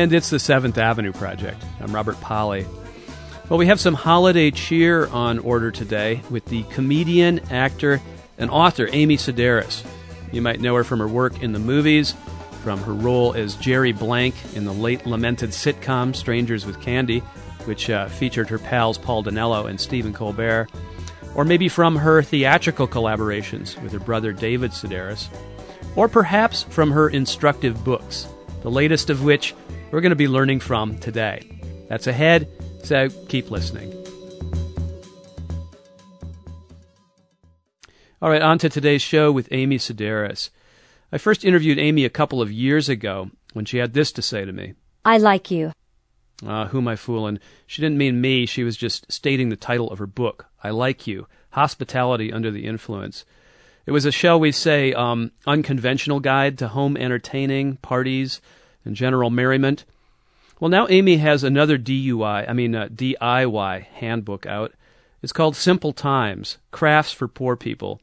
And it's the Seventh Avenue Project. I'm Robert Polly. Well, we have some holiday cheer on order today with the comedian, actor, and author Amy Sedaris. You might know her from her work in the movies, from her role as Jerry Blank in the late lamented sitcom Strangers with Candy, which uh, featured her pals Paul Dinello and Stephen Colbert, or maybe from her theatrical collaborations with her brother David Sedaris, or perhaps from her instructive books, the latest of which we're going to be learning from today. That's ahead, so keep listening. All right, on to today's show with Amy Sedaris. I first interviewed Amy a couple of years ago when she had this to say to me. I like you. Ah, uh, who am I fooling? She didn't mean me, she was just stating the title of her book, I Like You Hospitality Under the Influence. It was a, shall we say, um, unconventional guide to home entertaining, parties, and general merriment. Well, now Amy has another DUI, I mean, uh, DIY handbook out. It's called Simple Times Crafts for Poor People.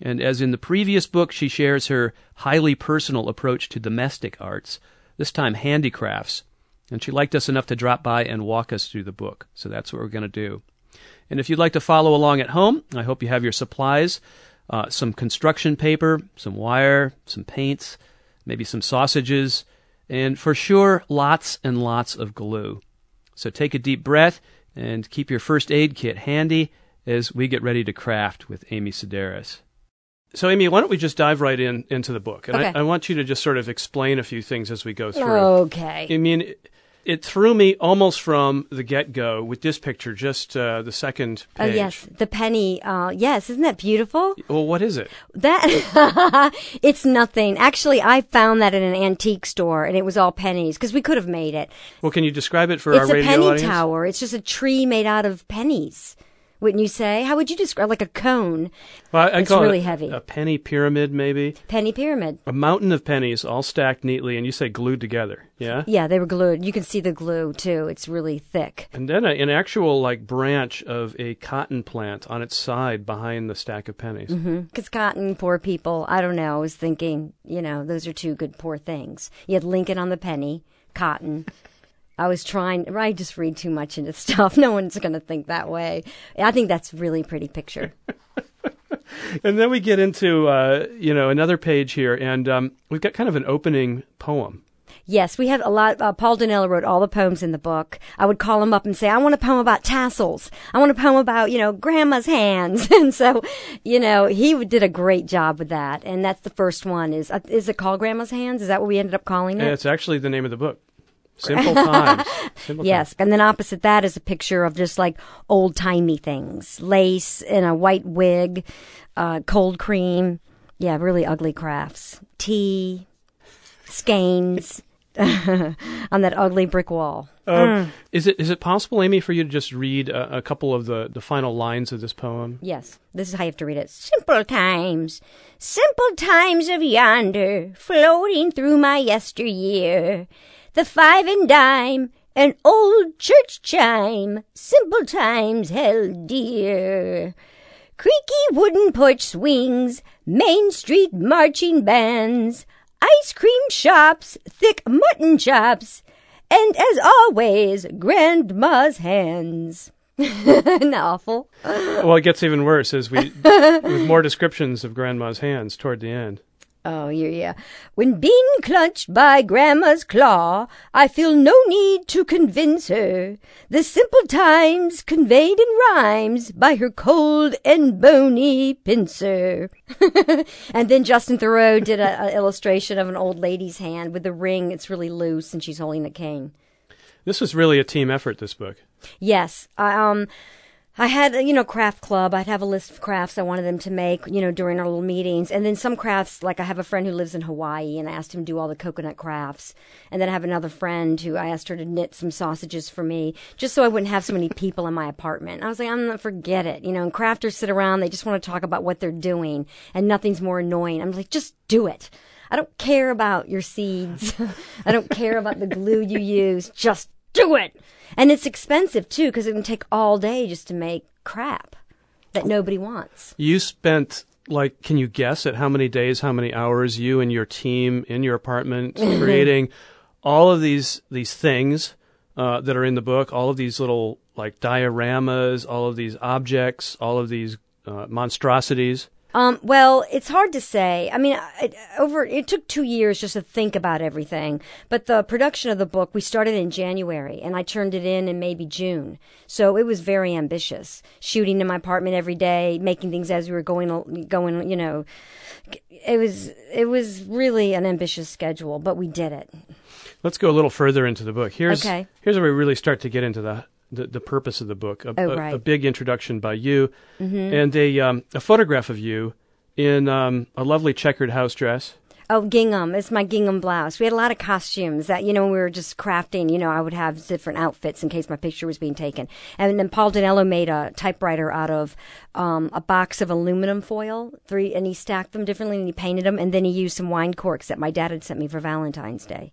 And as in the previous book, she shares her highly personal approach to domestic arts, this time handicrafts. And she liked us enough to drop by and walk us through the book. So that's what we're going to do. And if you'd like to follow along at home, I hope you have your supplies uh, some construction paper, some wire, some paints, maybe some sausages, and for sure, lots and lots of glue. So take a deep breath and keep your first aid kit handy as we get ready to craft with Amy Sedaris. So, Amy, why don't we just dive right in into the book? And okay. I, I, want you to just sort of explain a few things as we go through. Okay. I mean, it threw me almost from the get go with this picture, just uh, the second page. Oh yes, the penny. Uh, yes, isn't that beautiful? Well, what is it? That it's nothing. Actually, I found that in an antique store, and it was all pennies because we could have made it. Well, can you describe it for it's our radio audience? It's a penny audience? tower. It's just a tree made out of pennies wouldn't you say? How would you describe like a cone? Well, I it's call really it heavy. A penny pyramid, maybe. Penny pyramid. A mountain of pennies all stacked neatly, and you say glued together. Yeah. Yeah, they were glued. You can see the glue too. It's really thick. And then a, an actual like branch of a cotton plant on its side behind the stack of pennies. Because mm-hmm. cotton, poor people. I don't know. I was thinking, you know, those are two good poor things. You had Lincoln on the penny, cotton. I was trying. I just read too much into stuff. No one's going to think that way. I think that's really pretty picture. and then we get into uh, you know another page here, and um, we've got kind of an opening poem. Yes, we have a lot. Uh, Paul Dinello wrote all the poems in the book. I would call him up and say, "I want a poem about tassels. I want a poem about you know grandma's hands." and so, you know, he did a great job with that. And that's the first one. Is uh, is it called Grandma's Hands? Is that what we ended up calling it? Yeah, it's actually the name of the book. Simple times. Simple yes, times. and then opposite that is a picture of just like old timey things, lace in a white wig, uh, cold cream. Yeah, really ugly crafts. Tea, skeins on that ugly brick wall. Uh, mm. Is it is it possible, Amy, for you to just read a, a, couple of the, the final lines of this poem? Yes, this is how you have to read it. Simple times, simple times of yonder, floating through my yesteryear the five and dime, an old church chime, simple times held dear. Creaky wooden porch swings, Main Street marching bands, ice cream shops, thick mutton chops, and as always, Grandma's hands. Awful? Well, it gets even worse as we with more descriptions of Grandma's hands toward the end. Oh, yeah, yeah. When being clutched by Grandma's claw, I feel no need to convince her. The simple times conveyed in rhymes by her cold and bony pincer. and then Justin Thoreau did an illustration of an old lady's hand with the ring. It's really loose, and she's holding a cane. This was really a team effort. This book. Yes. I, um I had, you know, craft club. I'd have a list of crafts I wanted them to make, you know, during our little meetings. And then some crafts, like I have a friend who lives in Hawaii and I asked him to do all the coconut crafts. And then I have another friend who I asked her to knit some sausages for me, just so I wouldn't have so many people in my apartment. I was like, I'm not, forget it. You know, and crafters sit around, they just want to talk about what they're doing and nothing's more annoying. I'm like, just do it. I don't care about your seeds. I don't care about the glue you use. Just do it. And it's expensive too because it can take all day just to make crap that nobody wants. You spent like can you guess at how many days, how many hours you and your team in your apartment creating all of these these things uh, that are in the book, all of these little like dioramas, all of these objects, all of these uh, monstrosities. Um, well, it's hard to say. I mean, it, over it took two years just to think about everything. But the production of the book we started in January, and I turned it in in maybe June. So it was very ambitious. Shooting in my apartment every day, making things as we were going, going. You know, it was it was really an ambitious schedule, but we did it. Let's go a little further into the book. Here's Okay. here's where we really start to get into the the, the purpose of the book. A, Oh, a- a big introduction by you, Mm-hmm. and a um, a photograph of you in um, a lovely checkered house dress. Oh, gingham. It's my gingham blouse. We had a lot of costumes that, you know, we were just crafting. You know, I would have different outfits in case my picture was being taken. And then Paul Dinello made a typewriter out of um, a box of aluminum foil, three, and he stacked them differently and he painted them. And then he used some wine corks that my dad had sent me for Valentine's Day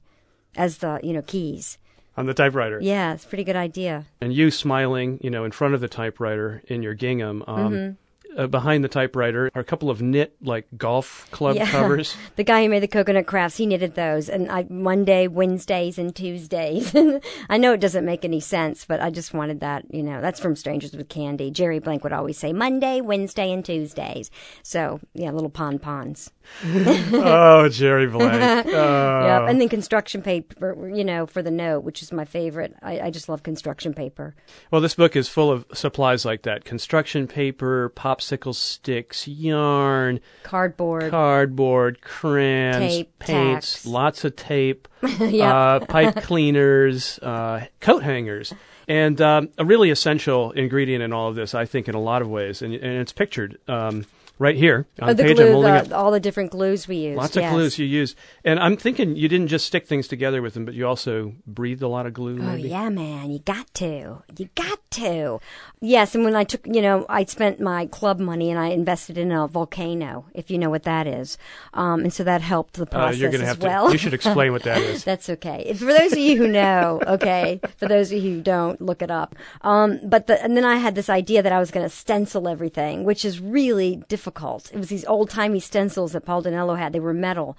as the, you know, keys. On the typewriter, Yeah, it's a pretty good idea. and you smiling, you know, in front of the typewriter in your gingham. Um, Mm-hmm. Uh, behind the typewriter are a couple of knit like golf club Yeah. covers. The guy who made the coconut crafts, he knitted those, and I Monday, Wednesdays, and Tuesdays. I know it doesn't make any sense, but I just wanted that. You know, that's from Strangers with Candy. Jerry Blank would always say Monday, Wednesday, and Tuesdays. So yeah, little pon pons. oh, Jerry Blank. Oh. Yep, and then construction paper. You know, for the note, which is my favorite. I, I just love construction paper. Well, this book is full of supplies like that: construction paper, popsicle sticks, yarn, Cardboard. cardboard, crayons, Tape, paints, tacks. lots of tape, Yep. uh, pipe cleaners, uh, coat hangers, and um, a really essential ingredient in all of this, I think, in a lot of ways, and, and it's pictured um, right here on Oh, the page. I'm holding the, it. all the different glues we use. Lots yes. of glues you use. and I'm thinking you didn't just stick things together with them, but you also breathed a lot of glue. Oh maybe? yeah, man, you got to. You got to. Yes, and when I took, you know, I spent my club money and I invested in a volcano, if you know what that is, um, and so that helped the Uh, process you're going to as have to. well. You should explain what that is. That's okay. For those of you who know, okay. For those of you who don't, look it up. Um, but the, and then I had this idea that I was going to stencil everything, which is really difficult. It was these old timey stencils that Paul Dinello had. They were metal.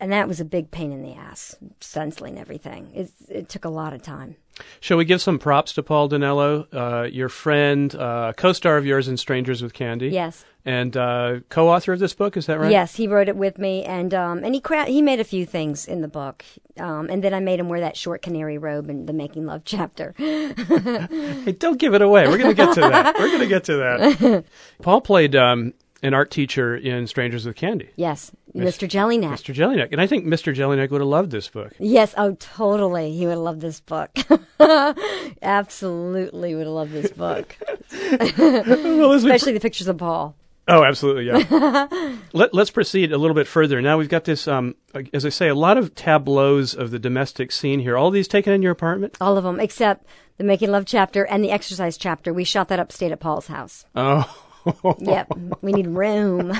And that was a big pain in the ass, stenciling everything. It, it took a lot of time. Shall we give some props to Paul Dinello, uh, your friend, uh, co-star of yours in Strangers with Candy? Yes. And uh, co-author of this book, is that right? Yes, he wrote it with me, and um, and he cra- he made a few things in the book, um, and then I made him wear that short canary robe in the making love chapter. Hey, don't give it away. We're going to get to that. We're going to get to that. Paul played um, an art teacher in Strangers with Candy, yes, Mr. Jellineck. Mr. Jellineck. And I think Mr. Jellineck would have loved this book. Yes, oh, totally. He would have loved this book. Absolutely would have loved this book, well, especially the pictures of Paul. Oh, absolutely, yeah. Let, let's proceed a little bit further. Now we've got this, um, as I say, a lot of tableaus of the domestic scene here. All these taken in your apartment? All of them, except the making love chapter and the exercise chapter. We shot that upstate at Paul's house. Oh, Yep, we need room.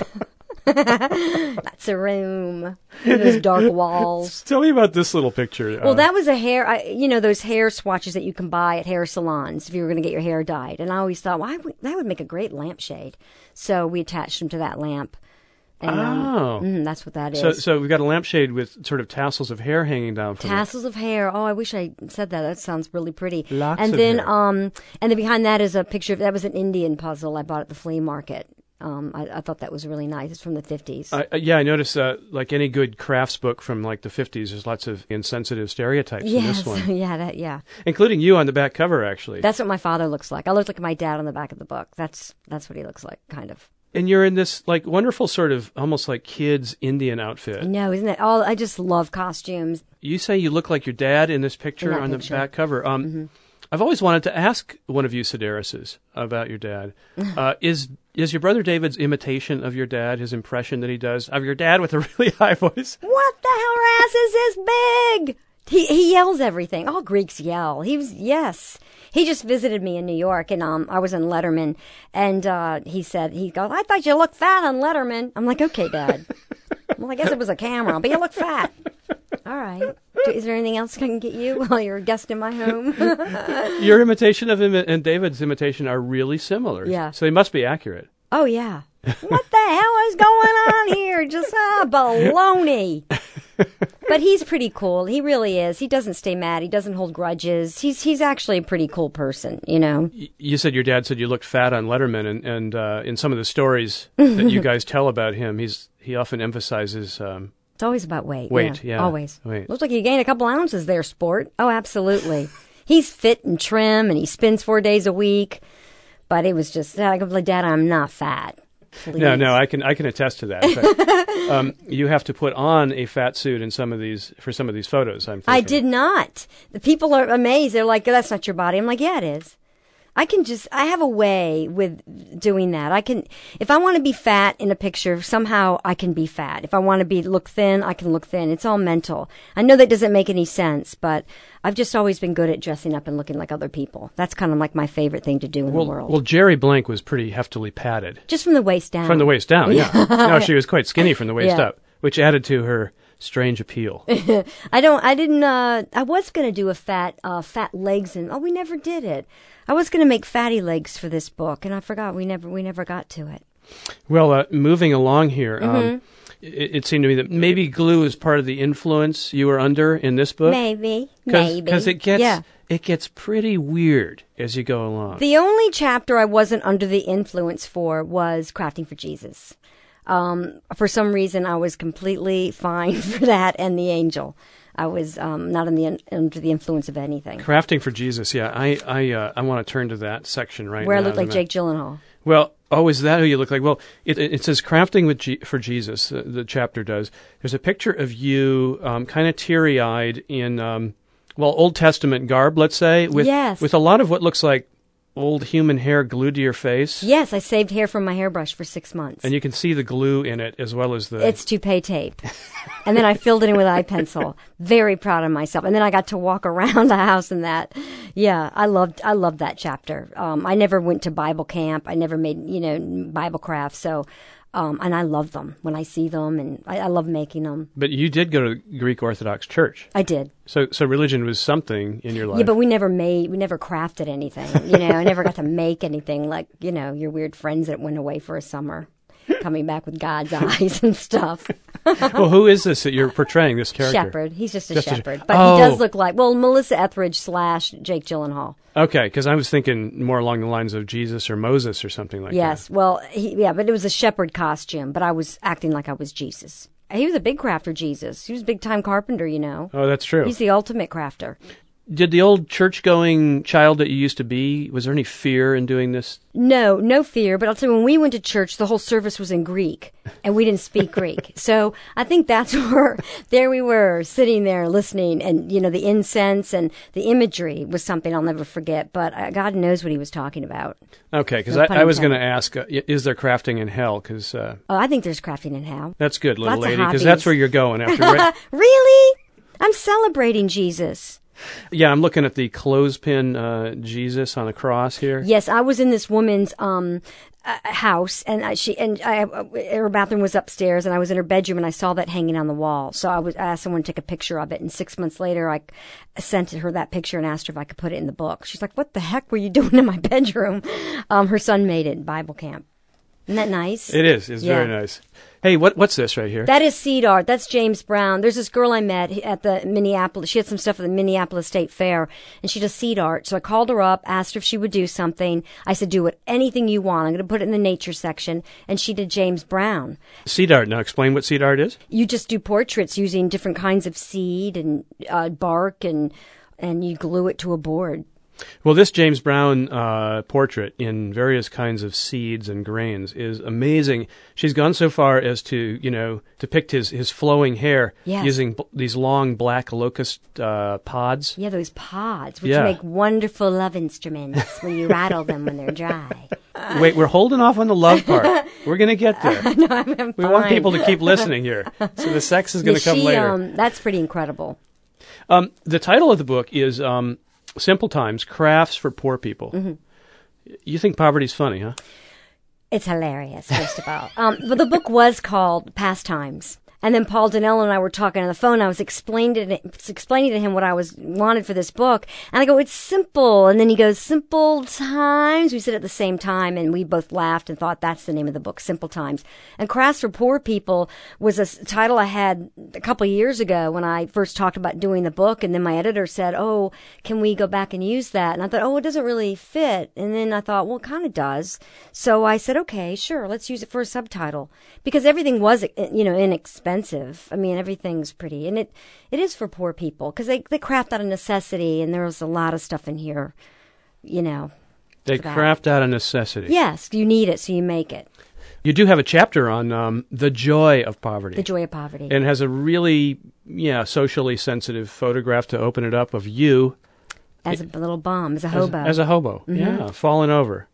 Lots of room. Those dark walls. tell me about this little picture. Well, Uh, that was a hair, I, you know, those hair swatches that you can buy at hair salons if you were going to get your hair dyed. And I always thought, well, would- that would make a great lampshade. So we attached them to that lamp. And um, Oh. mm, that's what that is. So, so we've got a lampshade with sort of tassels of hair hanging down from it. Tassels of hair. Oh, I wish I said that. That sounds really pretty. Lots and of then, hair. um, and then behind that is a picture of that was an Indian puzzle I bought at the flea market. Um, I, I thought that was really nice. It's from the fifties. Uh, yeah, I noticed. Uh, like any good crafts book from like the fifties, there's lots of insensitive stereotypes in yes, this one, yeah, that, yeah. including you on the back cover, actually. That's what my father looks like. I look like my dad on the back of the book. That's that's what he looks like, kind of. And you're in this like wonderful sort of almost like kids Indian outfit. No, isn't it all? I just love costumes. You say you look like your dad in this picture In that on picture. the back cover. Um, Mm-hmm. I've always wanted to ask one of you Sedaris's about your dad. Uh, is is your brother David's imitation of your dad, his impression that he does of your dad with a really high voice? What the hell, her ass is this big? He he yells everything. All Greeks yell. He was yes. He just visited me in New York, and um, I was in Letterman, and uh, he said he goes, "I thought you looked fat on Letterman." I'm like, "Okay, Dad." well, I guess it was a camera, but you look fat. All right. Is there anything else I can get you while you're a guest in my home? Your imitation of him and David's imitation are really similar. Yeah. So they must be accurate. oh yeah. what the hell is going on here? Just ah, baloney. but he's pretty cool. He really is. He doesn't stay mad. He doesn't hold grudges. He's he's actually a pretty cool person, you know. You said your dad said you looked fat on Letterman, and and uh, in some of the stories that you guys tell about him, he's he often emphasizes. Um, It's always about weight. Weight, yeah. Always. Weight. Looks like you gained a couple ounces there, sport. Oh, absolutely. He's fit and trim and he spins four days a week. But it was just, like, Dad, I'm not fat. No, Please." no, I can I can attest to that. Um, you have to put on a fat suit in some of these for some of these photos. I'm. I did not. The people are amazed. They're like, that's not your body. I'm like, yeah, it is. I can just, I have a way with doing that. I can, if I want to be fat in a picture, somehow I can be fat. If I want to be, look thin, I can look thin. It's all mental. I know that doesn't make any sense, but I've just always been good at dressing up and looking like other people. That's kind of like my favorite thing to do in Well, the world. well, Jerry Blank was pretty heftily padded just from the waist down. from the waist down. Yeah, no, she was quite skinny from the waist Yeah. up, which added to her strange appeal. I don't. I didn't. Uh, I was gonna do a fat, uh, fat legs, and oh, we never did it. I was gonna make fatty legs for this book, and I forgot. We never. We never got to it. Well, uh, moving along here, um, Mm-hmm. it, it seemed to me that maybe glue is part of the influence you were under in this book. Maybe. Cause, maybe. 'cause it gets Yeah. it gets pretty weird as you go along. The only chapter I wasn't under the influence for was Crafting for Jesus. Um, for some reason, I was completely fine for that and the angel. I was um, not in the under the influence of anything. Crafting for Jesus, yeah. I I uh, I want to turn to that section right Where I now. looked like isn't it? Jake Gyllenhaal. Well, oh, is that who you look like? Well, it, it says crafting with G- for Jesus. Uh, the chapter does. There's a picture of you, um, kind of teary eyed in, um, well, Old Testament garb, let's say, with Yes. with a lot of what looks like old human hair glued to your face, Yes, I saved hair from my hairbrush for six months. and you can see the glue in it as well as the. It's toupee tape. and then I filled it in with eye pencil. Very proud of myself. And then I got to walk around the house in that. Yeah, I loved I loved that chapter. Um, I never went to Bible camp. I never made you know Bible crafts. So, um, and I love them when I see them, and I, I love making them. but you did go to Greek Orthodox Church, I did. so so religion was something in your life. Yeah, but we never made, we never crafted anything. You know, I never got to make anything like, you know, your weird friends that went away for a summer, coming back with God's eyes and stuff. well, who is this that you're portraying? This character? Shepherd. He's just a Just a- shepherd. But Oh. he does look like, well, Melissa Etheridge slash Jake Gyllenhaal. Okay, because I was thinking more along the lines of Jesus or Moses or something like that. Yes. Well, he, yeah, but it was a shepherd costume, but I was acting like I was Jesus. He was a big crafter, Jesus. He was a big time carpenter, you know. Oh, that's true. He's the ultimate crafter. Did the old church going child that you used to be, was there any fear in doing this? No, no fear. But I'll tell you, when we went to church, the whole service was in Greek, and we didn't speak Greek. So I think that's where there we were sitting there listening, and you know the incense and the imagery was something I'll never forget. But uh, God knows what He was talking about. Okay, because No I, I was going to ask, uh, is there crafting in hell? Because uh, Oh, I think there's crafting in hell. that's good, little Lots lady, because that's where you're going after. Right? Really? I'm celebrating Jesus. Yeah, I'm looking at the clothespin uh, Jesus on a cross here. Yes, I was in this woman's um uh, house, and I, she and I, uh, her bathroom was upstairs, and I was in her bedroom, and I saw that hanging on the wall. So I was I asked someone to take a picture of it, and six months later, I sent her that picture and asked her if I could put it in the book. She's like, "What the heck were you doing in my bedroom?" Um, her son made it in Bible camp. Isn't that nice? It is. It's very nice. Hey, what what's this right here? That is seed art. That's James Brown. There's this girl I met at the Minneapolis. She had some stuff at the Minneapolis State Fair, and she does seed art. So I called her up, asked her if she would do something. I said, "Do it, anything you want. I'm going to put it in the nature section." And she did James Brown. seed art. Now, explain what seed art is. You just do portraits using different kinds of seed and uh, bark, and and you glue it to a board. Well, this James Brown uh, portrait in various kinds of seeds and grains is amazing. She's gone so far as to, you know, depict his, his flowing hair Yes. using b- these long black locust uh, pods. Yeah, those pods, which Yeah. make wonderful love instruments when you rattle them when they're dry. Wait, we're holding off on the love part. We're going to get there. no, I'm We want people to keep listening here. So the sex is going Yeah, to come later. Um, that's pretty incredible. Um, the title of the book is um, Simple Times Crafts for Poor People. Mm-hmm. You think poverty's funny, huh? It's hilarious, first of all. Um, but the book was called Pastimes. And then Paul Dinello and I were talking on the phone. I was explaining to, explaining to him what I was wanted for this book. And I go, it's simple. And then he goes, simple times. We said at the same time and we both laughed and thought that's the name of the book, Simple Times. And Crafts for Poor People was a title I had a couple of years ago when I first talked about doing the book. And then my editor said, oh, can we go back and use that? And I thought, oh, it doesn't really fit. And then I thought, well, it kind of does. So I said, okay, sure, let's use it for a subtitle because everything was, eh, you know, inexpensive expensive. I mean, everything's pretty, and it it is for poor people because they they craft out of necessity, and there's a lot of stuff in here, you know. They craft out of necessity. Yes, you need it, so you make it. You do have a chapter on um, the joy of poverty. The joy of poverty, and has a really yeah socially sensitive photograph to open it up of you as a little bum, as a hobo, as, as a hobo, mm-hmm. yeah, falling over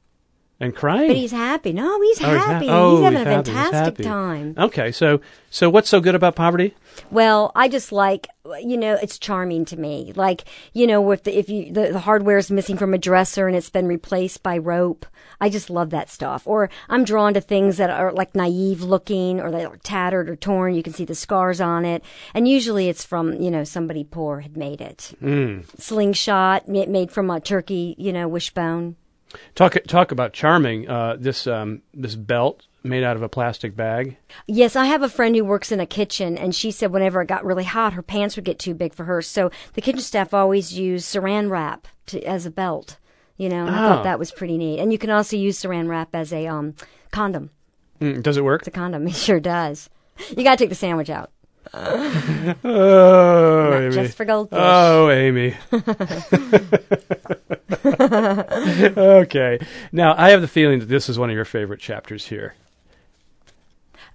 and crying. But he's happy. No, he's oh, happy. He's, ha- oh, he's having he's a happy. fantastic time. Okay, so so what's so good about poverty? Well, I just like you know it's charming to me. Like you know if the, if you the, the hardware is missing from a dresser and it's been replaced by rope. I just love that stuff. Or I'm drawn to things that are like naive looking or they are tattered or torn. You can see the scars on it, and usually it's from you know somebody poor had made it. Mm. Slingshot made from a turkey, you know, wishbone. Talk talk about charming. Uh, this um, this belt made out of a plastic bag. Yes, I have a friend who works in a kitchen, and she said whenever it got really hot, her pants would get too big for her. So the kitchen staff always used Saran wrap to, as a belt. You know, oh. I thought oh. that was pretty neat. And you can also use Saran wrap as a um, condom. Mm, does it work? It's a condom. It sure does. You got to take the sandwich out. oh, Not Amy. just for goldfish. Oh, Amy. okay. Now, I have the feeling that this is one of your favorite chapters here.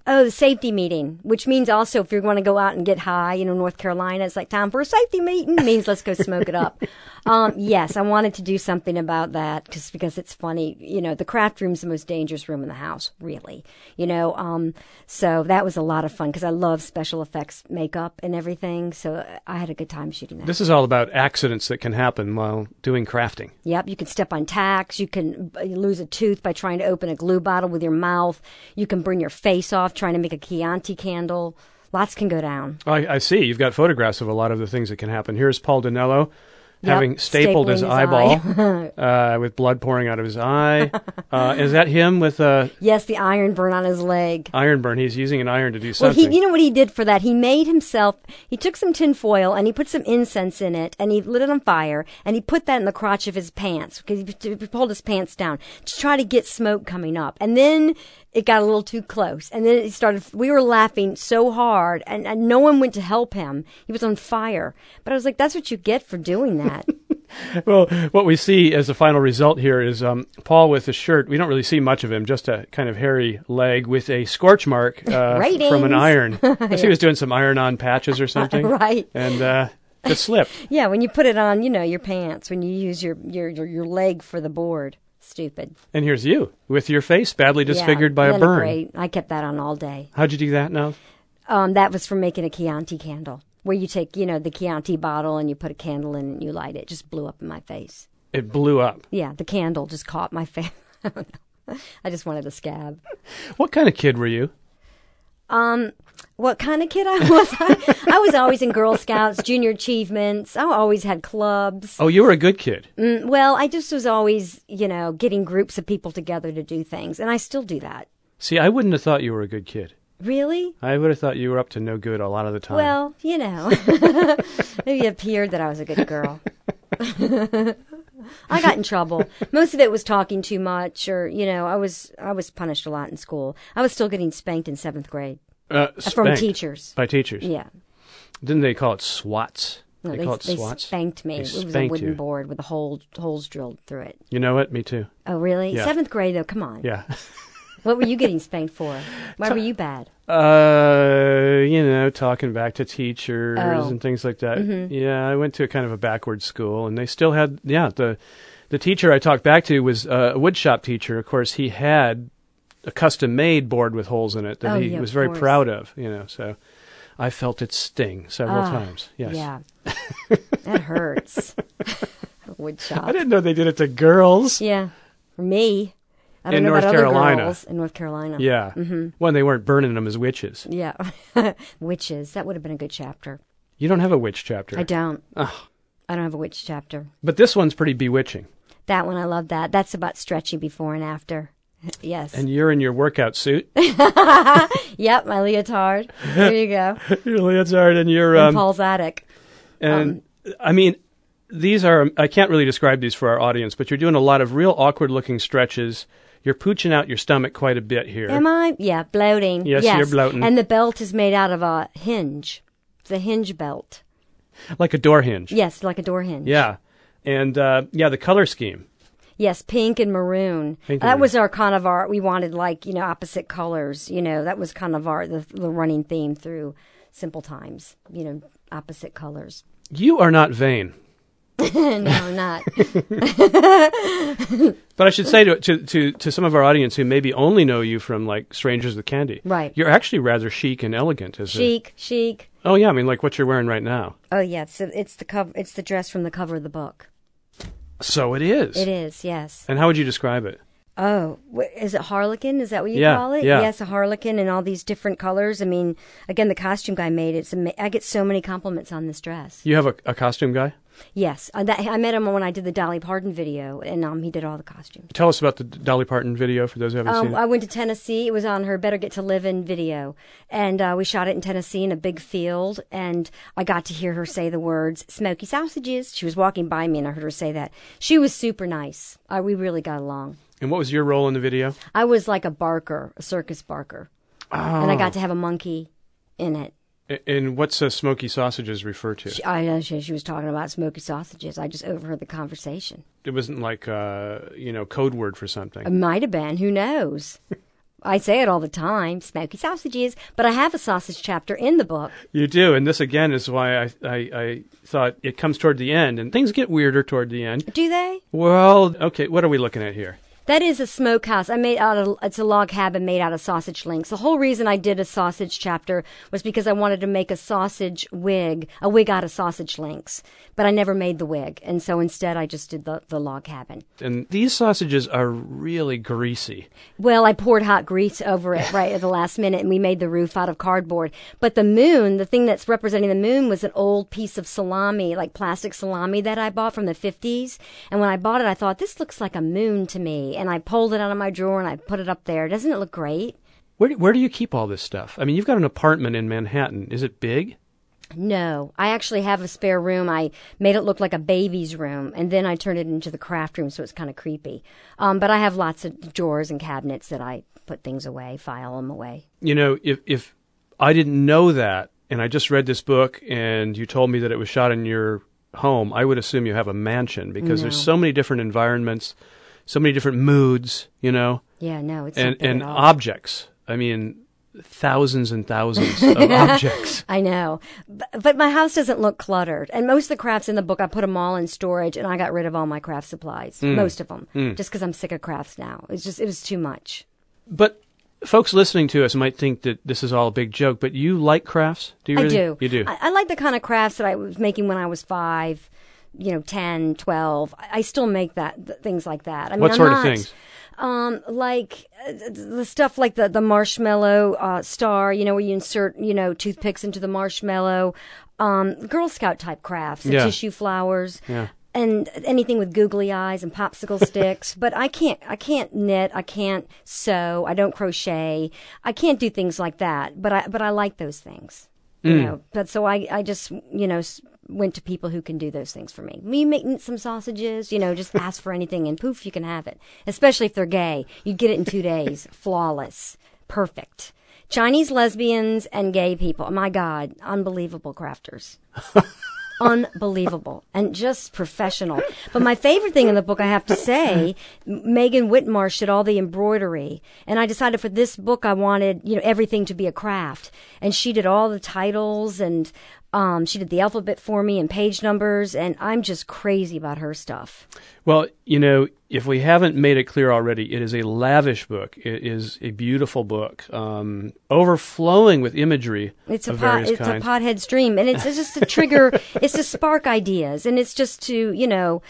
Oh, the safety meeting, which means also if you're going to go out and get high, you know, North Carolina, it's like time for a safety meeting. It means let's go smoke it up. Um, yes, I wanted to do something about that because because it's funny. You know, the craft room's the most dangerous room in the house, really. You know, um, so that was a lot of fun because I love special effects, makeup, and everything. So I had a good time shooting that. This is all about accidents that can happen while doing crafting. Yep, you can step on tacks. You can lose a tooth by trying to open a glue bottle with your mouth. You can burn your face off trying to make a Chianti candle. Lots can go down. I, I see. You've got photographs of a lot of the things that can happen. Here's Paul Dinello having yep, stapled his, his, eyeball uh, with blood pouring out of his eye. Uh, is that him with a? Uh, yes, the iron burn on his leg. Iron burn. He's using an iron to do something. Well, he, you know what he did for that? He made himself. He took some tin foil and he put some incense in it and he lit it on fire and he put that in the crotch of his pants because he pulled his pants down to try to get smoke coming up. And then it got a little too close. And then it started, we were laughing so hard and, and, no one went to help him. He was on fire. But I was like, that's what you get for doing that. well, what we see as the final result here is um, Paul with a shirt. We don't really see much of him, just a kind of hairy leg with a scorch mark uh, from an iron. yeah. he was doing some iron on patches or something. right. And, uh, it slipped. yeah, when you put it on, you know, your pants, when you use your, your, your, your leg for the board stupid. And here's you with your face badly disfigured yeah, by a burn. Great. I kept that on all day. How'd you do that now? Um, that was from making a Chianti candle, where you take, you know, the Chianti bottle and you put a candle in and you light it. it just blew up in my face. It blew up. Yeah, the candle just caught my face. I just wanted a scab. What kind of kid were you? Um, what kind of kid I was? I, I was always in Girl Scouts, junior achievements. I always had clubs. Oh, you were a good kid. Mm, well, I just was always, you know, getting groups of people together to do things, and I still do that. See, I wouldn't have thought you were a good kid. Really? I would have thought you were up to no good a lot of the time. Well, you know, maybe it appeared that I was a good girl. I got in trouble. Most of it was talking too much, or you know, I was I was punished a lot in school. I was still getting spanked in seventh grade uh, from teachers. By teachers. Yeah. Didn't they call it SWATs? No, they, they call it they SWATs. spanked me. They it was a wooden you. board with a hole holes drilled through it. You know what? Me too. Oh, really? Yeah. Seventh grade, though. Come on. Yeah. what were you getting spanked for? Why were you bad? Uh, you know, talking back to teachers oh. and things like that. Mm-hmm. Yeah, I went to a kind of a backward school, and they still had yeah the the teacher I talked back to was uh, a woodshop teacher. Of course, he had a custom made board with holes in it that oh, he yeah, was very course. proud of. You know, so I felt it sting several uh, times. Yes. Yeah. that hurts. woodshop. I didn't know they did it to girls. Yeah. For me. I don't In know North about Carolina. other girls in North Carolina. Yeah. Mm-hmm. When they weren't burning them as witches. Yeah. Witches. That would have been a good chapter. You don't have a witch chapter. I don't. Ugh. I don't have a witch chapter. But this one's pretty bewitching. That one, I love that. That's about stretching before and after. Yes. And you're in your workout suit. yep, my leotard. There you go. your leotard. And you're In um, Paul's attic. and I mean, these are I can't really describe these for our audience, but you're doing a lot of real awkward looking stretches. You're pooching out your stomach quite a bit here. Am I? Yeah, bloating. Yes, you're bloating. And the belt is made out of a hinge. It's a hinge belt. like a door hinge. Yes, like a door hinge. Yeah. And uh, yeah, the color scheme. Yes, pink and maroon. Pink that was our kind of our. We wanted like you know opposite colors. You know that was kind of our the, the running theme through Simple Times. You know opposite colors. You are not vain. no, I'm not. But I should say to, to, to, to some of our audience who maybe only know you from like Strangers with Candy, Right. You're actually rather chic and elegant, as a- chic, chic. Oh yeah, I mean like what you're wearing right now. Oh yeah, it's it's the cover. It's the dress from the cover of the book. So it is. It is. Yes. And how would you describe it? Oh, is it harlequin? Is that what you Yeah, call it? yeah. Yes, a harlequin in all these different colors. I mean, again, the costume guy made it. Ama- I get so many compliments on this dress. You have a, a costume guy. Yes, uh, that, I met him when I did the Dolly Parton video, and um, he did all the costumes. Tell us about the Dolly Parton video for those who haven't Um, seen it. I went to Tennessee. It was on her "Better Get to Livin'" video, and uh, we shot it in Tennessee in a big field. And I got to hear her say the words "smoky sausages." She was walking by me, and I heard her say that. She was super nice. Uh, we really got along. And what was your role in the video? I was like a barker, a circus barker, and I got to have a monkey in it. And what's uh, smoky sausages refer to? She, I know she, she was talking about smoky sausages. I just overheard the conversation. It wasn't like uh, you know code word for something. It might have been. Who knows? I say it all the time, smoky sausages. But I have a sausage chapter in the book. You do, and this again is why I, I I thought it comes toward the end, and things get weirder toward the end. Do they? Well, okay, what are we looking at here? That is a smokehouse. I made out of it's a log cabin made out of sausage links. The whole reason I did a sausage chapter was because I wanted to make a sausage wig, a wig out of sausage links. But I never made the wig, and so instead I just did the, the log cabin. And these sausages are really greasy. Well, I poured hot grease over it right at the last minute, and we made the roof out of cardboard. But the moon, the thing that's representing the moon, was an old piece of salami, like plastic salami that I bought from the 50s. And when I bought it, I thought, this looks like a moon to me. And I pulled it out of my drawer and I put it up there. Doesn't it look great? Where do, where do you keep all this stuff? I mean, you've got an apartment in Manhattan. Is it big? No, I actually have a spare room. I made it look like a baby's room, and then I turned it into the craft room, so it's kind of creepy. Um, but I have lots of drawers and cabinets that I put things away, file them away. You know, if if I didn't know that, and I just read this book, and you told me that it was shot in your home, I would assume you have a mansion because there's so many different environments, so many different moods. You know, Yeah, no, it's and and objects. I mean, thousands and thousands of objects. I know, but, but my house doesn't look cluttered. And most of the crafts in the book, I put them all in storage, and I got rid of all my craft supplies, Hmm. most of them, just because I'm sick of crafts now. It's just it was too much. But folks listening to us might think that this is all a big joke, but you like crafts? Do you I do. You do. I, I like the kind of crafts that I was making when I was five, you know, 10, 12. I, still make that th- things like that. I mean, What I'm sort of not- things? Um, like uh, the stuff like the the marshmallow uh, star, you know, where you insert you know toothpicks into the marshmallow. Um, Girl Scout type crafts, Yeah. tissue flowers. Yeah. And anything with googly eyes and popsicle sticks, but I can't. I can't knit. I can't sew. I don't crochet. I can't do things like that. But I. But I like those things. You know. But so I. I just. You know. Went to people who can do those things for me. Me making some sausages, you know, just ask for anything and poof, you can have it. Especially if they're gay. You get it in two days. Flawless. Perfect. Chinese lesbians and gay people. My God, unbelievable crafters unbelievable and just professional. But my favorite thing in the book, I have to say, Megan Whitmarsh did all the embroidery, and I decided for this book I wanted you know everything to be a craft, and she did all the titles and. Um, she did the alphabet for me and page numbers, and I'm just crazy about her stuff. Well, you know, if we haven't made it clear already, it is a lavish book. It is a beautiful book, um, overflowing with imagery It's a pot, it's kinds. a pothead stream, and it's, it's just to trigger, it's to spark ideas, and it's just to you know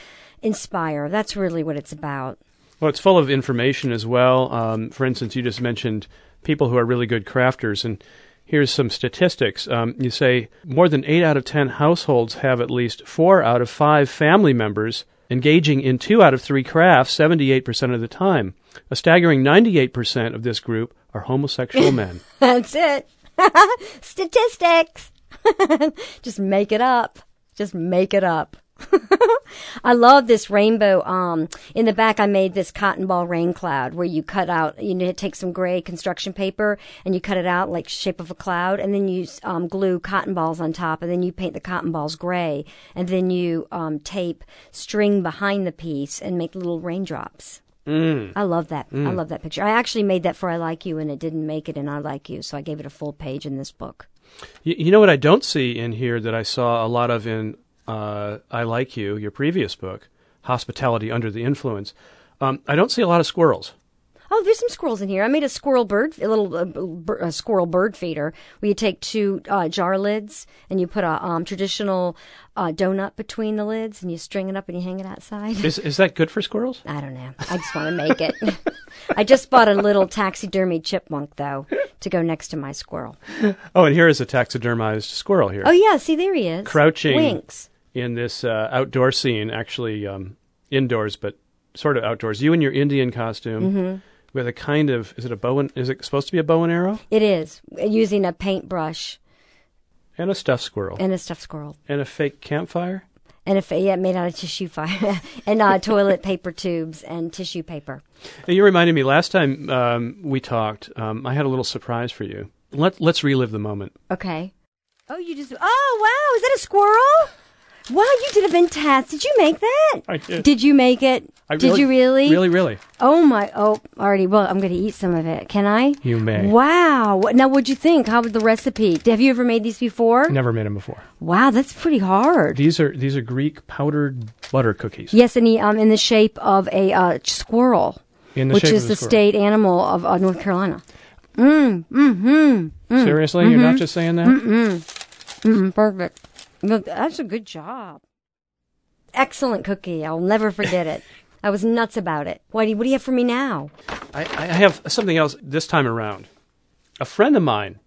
inspire. That's really what it's about. Well, it's full of information as well. Um, for instance, you just mentioned people who are really good crafters, and here's some statistics. Um, you say more than 8 out of 10 households have at least 4 out of 5 family members engaging in 2 out of 3 crafts 78% of the time. A staggering 98% of this group are homosexual men. That's it. Statistics. Just make it up. Just make it up. I love this rainbow. Um, in the back, I made this cotton ball rain cloud where you cut out, you know, take some gray construction paper and you cut it out like shape of a cloud, and then you um, glue cotton balls on top, and then you paint the cotton balls gray, and then you um, tape string behind the piece and make little raindrops. Mm. I love that. I love that picture. I actually made that for I Like You, and it didn't make it in I Like You, so I gave it a full page in this book. You know what I don't see in here that I saw a lot of in uh, I Like You, your previous book, Hospitality Under the Influence. Um, I don't see a lot of squirrels. Oh, there's some squirrels in here. I made a squirrel bird, a little uh, bir- a squirrel bird feeder where you take two uh, jar lids and you put a um, traditional uh, donut between the lids and you string it up and you hang it outside. Is, is that good for squirrels? I don't know. I just want to make it. I just bought a little taxidermy chipmunk though to go next to my squirrel. Oh, and here is a taxidermized squirrel here. Oh yeah, see there he is. Crouching. Winks. In this uh, outdoor scene, actually um, indoors, but sort of outdoors. You in your Indian costume Mm-hmm. with a kind of is it a bow and is it supposed to be a bow and arrow It is using a paintbrush and a stuffed squirrel and a stuffed squirrel. and a fake campfire? And if yeah, made out of tissue fire and uh, toilet paper tubes and tissue paper. And you reminded me last time um, we talked. Um, I had a little surprise for you. Let Let's relive the moment. Okay. Oh, you just. Oh, wow! Is that a squirrel? Wow, you did a fantastic. Did you make that? I did. Did you make it? I did you really? Really, really. Oh my! Oh, already. Well, I'm going to eat some of it. Can I? You may. Wow. Now, what'd you think? How was the recipe? Have you ever made these before? Never made them before. Wow, that's pretty hard. These are these are Greek powdered butter cookies. Yes, and he, um, in the shape of a uh, squirrel, In the which shape is of the squirrel. state animal of uh, North Carolina. Mm. Seriously, you're not just saying that? Mm, perfect. Look, that's a good job. Excellent cookie. I'll never forget it. I was nuts about it. What do you, what do you have for me now? I, I have something else this time around. A friend of mine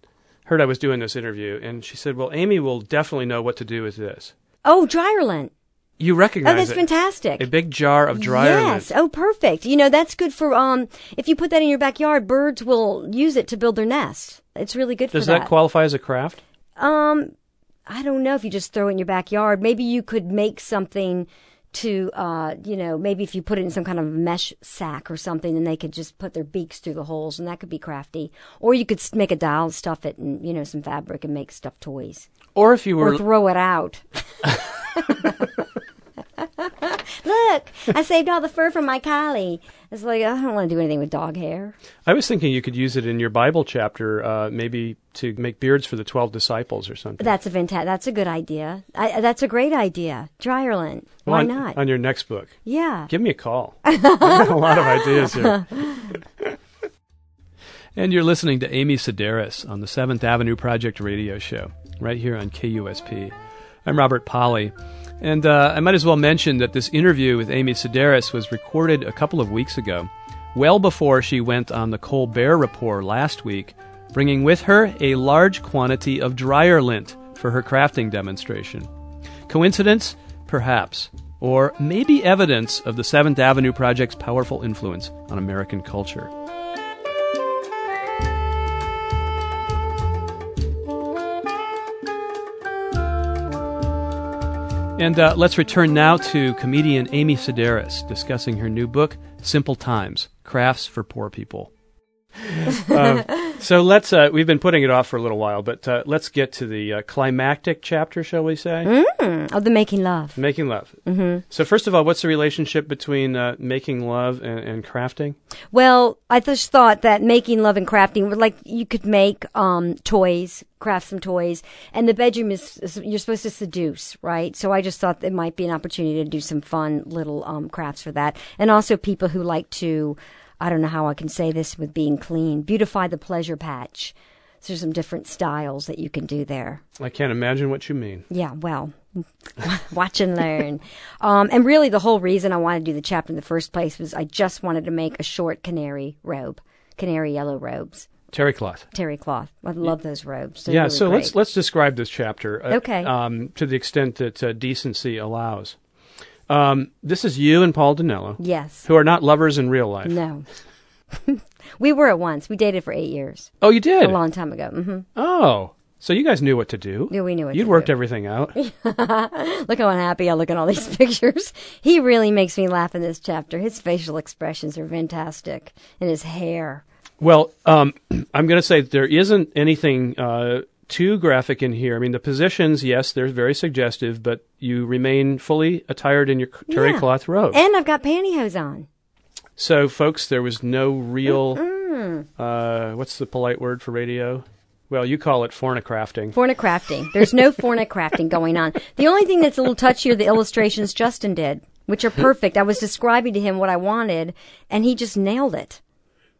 heard I was doing this interview, and she said, "Well, Amy will definitely know what to do with this." Oh, Dryerlint. You recognize it. Oh, that's it? fantastic. A big jar of dryer lint. Yes. Oh, perfect. You know, that's good for, um, if you put that in your backyard, birds will use it to build their nest. It's really good Does for that qualify as a craft? Um, I don't know if you just throw it in your backyard. Maybe you could make something to, uh, you know, maybe if you put it in some kind of mesh sack or something, and they could just put their beaks through the holes, and that could be crafty. Or you could make a doll, and stuff it in, you know, some fabric, and make stuffed toys, Or if you were or throw it out. Look, I saved all the fur from my collie. It's like I don't want to do anything with dog hair. I was thinking you could use it in your Bible chapter, uh, maybe to make beards for the twelve disciples or something. That's a fantastic. That's a good idea. I, that's a great idea. Dryerland. Why on, not? On your next book. yeah. Give me a call. I got a lot of ideas here. and you're listening to Amy Sedaris on the Seventh Avenue Project radio show, right here on KUSP. I'm Robert Polly. And uh, I might as well mention that this interview with Amy Sedaris was recorded a couple of weeks ago, well before she went on the Colbert Report last week, bringing with her a large quantity of dryer lint for her crafting demonstration. Coincidence? Perhaps. Or maybe evidence of the Seventh Avenue Project's powerful influence on American culture. And uh, let's return now to comedian Amy Sedaris discussing her new book, Simple Times Crafts for Poor People. Um, so let's, uh, we've been putting it off for a little while, but uh, let's get to the uh, climactic chapter, shall we say? Of the making love. Making love. Mm-hmm. So, first of all, what's the relationship between uh, making love and, and crafting? Well, I just thought that making love and crafting, were like you could make um, toys, craft some toys, and the bedroom is, is you're supposed to seduce, right? So I just thought it might be an opportunity to do some fun little um, crafts for that, and also people who like to, I don't know how I can say this with being clean, beautify the pleasure patch. So there's some different styles that you can do there. I can't imagine what you mean. Yeah, well, Watch and learn. Um, and really, the whole reason I wanted to do the chapter in the first place was I just wanted to make a short canary robe, canary yellow robes, Terry cloth. terry cloth. I love those robes. They're yeah, really so let's let's describe this chapter. uh, Okay. Um, to the extent that uh, decency allows. Um, this is you and Paul Dinello, Yes. who are not lovers in real life. No. we were at once. We dated for eight years, Oh, you did. a long time ago. Mm-hmm. Oh, so you guys knew what to do. Yeah, we knew what You'd worked do. everything out. Look how unhappy I look at all these pictures. He really makes me laugh in this chapter. His facial expressions are fantastic, and his hair. Well, um, I'm going to say there isn't anything uh, too graphic in here. I mean, the positions, yes, they're very suggestive, but you remain fully attired in your terry Yeah. cloth robe. And I've got pantyhose on. so, folks, there was no real. Uh, what's the polite word for radio? Well, you call it fornicrafting. Fornicrafting. There's no fornicrafting going on. The only thing that's a little touchy are the illustrations Justin did, which are perfect. I was describing to him what I wanted, and he just nailed it.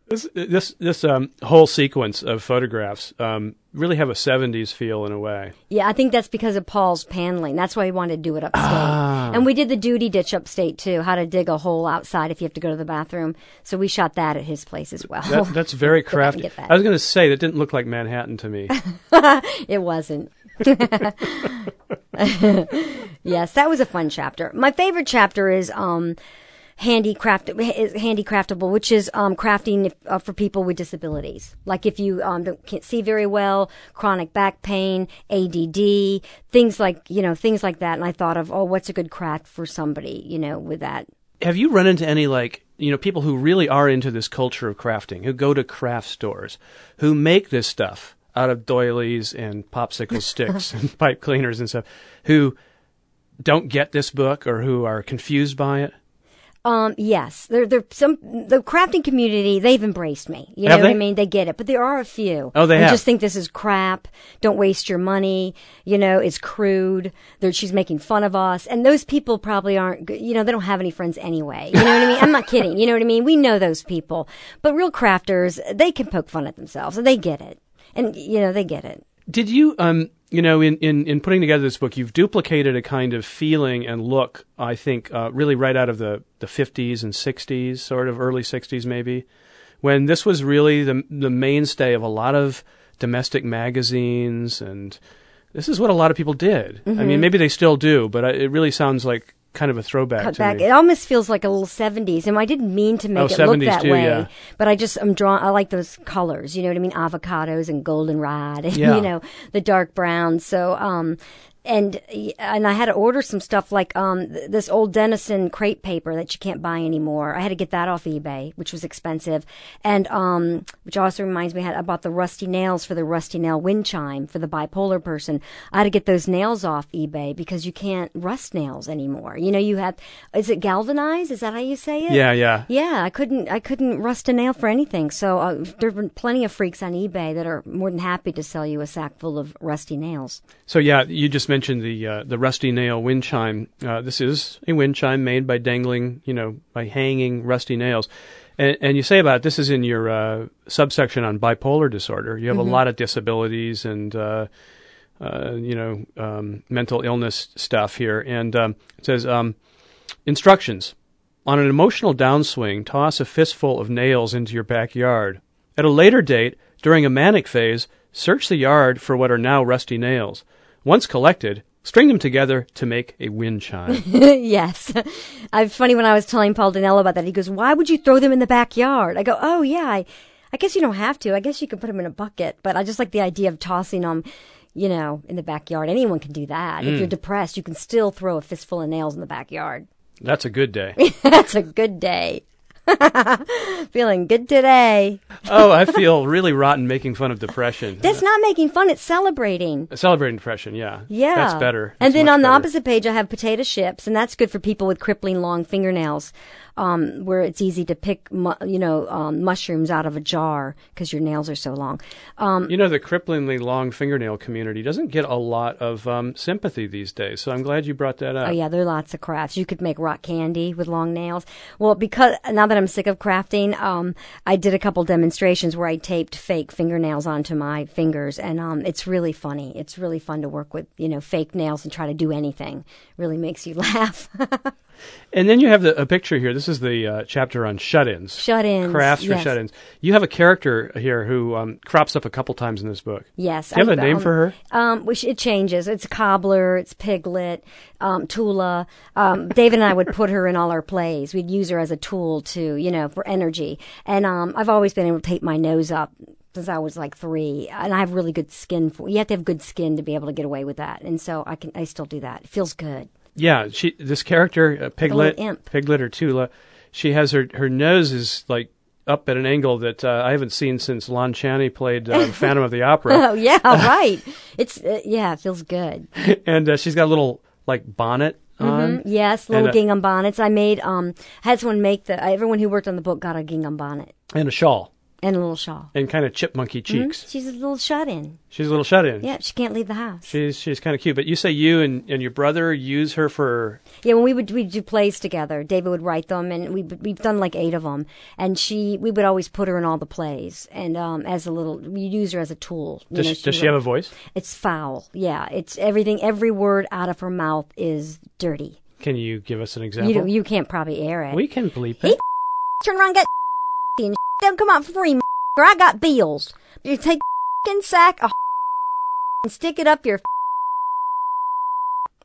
This this this um, whole sequence of photographs um, really have a '70s feel in a way. Yeah, I think that's because of Paul's paneling. That's why he wanted to do it upstate. And we did the duty ditch upstate too, how to dig a hole outside if you have to go to the bathroom. So we shot that at his place as well. That, that's very crafty. that. I was going to say that didn't look like Manhattan to me. it wasn't. yes, that was a fun chapter. My favorite chapter is um, handicraft handicraftable, which is um, crafting uh, for people with disabilities. Like if you um, don't, can't see very well, chronic back pain, ADD, things like you know things like that. And I thought of oh, what's a good craft for somebody you know with that. Have you run into any like you know people who really are into this culture of crafting, who go to craft stores, who make this stuff out of doilies and popsicle sticks and pipe cleaners and stuff, who don't get this book or who are confused by it? Um, yes, there, there, some, the crafting community, they've embraced me. You Have know what I mean? They get it, but there are a few. Oh, they have. just think this is crap. Don't waste your money. You know, it's crude. They're, she's making fun of us. And those people probably aren't, you know, they don't have any friends anyway. You know what I mean? I'm not kidding. You know what I mean? We know those people. But real crafters, they can poke fun at themselves and they get it. And, you know, they get it. Did you, um, you know, in, in, in putting together this book, you've duplicated a kind of feeling and look, I think, uh, really right out of the, the 50s and 60s, sort of early 60s maybe, when this was really the, the mainstay of a lot of domestic magazines. And this is what a lot of people did. I Mm-hmm. mean, maybe they still do, but it really sounds like kind of a throwback cut to back. me. It almost feels like a little seventies, and I didn't mean to make Oh, it look 70s that too, way. yeah. But I just I'm drawn. I like those colors. You know what I mean? Avocados and goldenrod, and Yeah. you know the dark browns. So um. And and I had to order some stuff like um th- this old Dennison crepe paper that you can't buy anymore. I had to get that off eBay, which was expensive, and um which also reminds me I, had, I bought the rusty nails for the rusty nail wind chime for the bipolar person. I had to get those nails off eBay because you can't rust nails anymore. You know you have is it galvanized? Is that how you say it? yeah, yeah. Yeah, I couldn't. I couldn't rust a nail for anything. So uh, there've been plenty of freaks on eBay that are more than happy to sell you a sack full of rusty nails. So yeah, you just mentioned the uh, the rusty nail wind chime. Uh, this is a wind chime made by dangling, you know, by hanging rusty nails. And, and you say about it, this is in your uh, subsection on bipolar disorder. You have a lot of disabilities and uh, uh, you know um, mental illness stuff here. And um, it says um, instructions on an emotional downswing. Toss a fistful of nails into your backyard. At a later date, during a manic phase, search the yard for what are now rusty nails. Once collected, string them together to make a wind chime. yes, I funny when I was telling Paul Dinello about that. He goes, "Why would you throw them in the backyard?" I go, "Oh yeah, I, I guess you don't have to. I guess you could put them in a bucket, but I just like the idea of tossing them." You know, in the backyard. Anyone can do that. If you're mm. depressed, you can still throw a fistful of nails in the backyard. That's a good day. That's a good day. Feeling good today. Oh, I feel really rotten making fun of depression. That's not making fun, it's celebrating. Celebrating depression, yeah. Yeah. That's better. And then on the better. opposite page, I have potato chips, and that's good for people with crippling long fingernails. Um, where it's easy to pick, mu- you know, um, mushrooms out of a jar because your nails are so long. Um, You know, the cripplingly long fingernail community doesn't get a lot of um, sympathy these days, so I'm glad you brought that up. Oh yeah, there are lots of crafts. You could make rock candy with long nails. Well, because now that I'm sick of crafting, um, I did a couple demonstrations where I taped fake fingernails onto my fingers, and um, it's really funny. It's really fun to work with, you know, fake nails and try to do anything. It Really makes you laugh. And then you have the, a picture here. This is the uh, chapter on shut-ins. Shut-ins, Crafts for yes. shut-ins. You have a character here who um, crops up a couple times in this book. yes. Do you have I- a name um, for her? Um, which it changes. It's cobbler. It's piglet. Um, Tula. Um, David and I would put her in all our plays. We'd use her as a tool to, you know, for energy. And um, I've always been able to tape my nose up since I was like three, and I have really good skin. For you have to have good skin to be able to get away with that. And so I can. I still do that. It feels good. Yeah, she. This character, uh, Piglet. Piglet or Tula, she has her her nose is like up at an angle that uh, I haven't seen since Lon Chaney played uh, Phantom of the Opera, Oh yeah, right. It's uh, yeah, it feels good. and uh, she's got a little like bonnet on. Yes, little And, uh, gingham bonnets. I made um had someone make the everyone who worked on the book got a gingham bonnet and a shawl and a little shawl. and kind of chipmunky cheeks. She's a little shut in. She's a little shut in. Yeah, she can't leave the house. She's she's kind of cute. But you say you and, and your brother use her for Yeah, when we would we do plays together, David would write them, and we we've done like eight of them. And she, we would always put her in all the plays, and um, as a little, we use her as a tool. Does, know, she, does she have a voice? It's foul. Yeah, it's everything. Every word out of her mouth is dirty. Can you give us an example? You you can't probably air it. we can bleep He- it. Turn around, get and don't come out for free, or I got bills. You take a sack of and stick it up your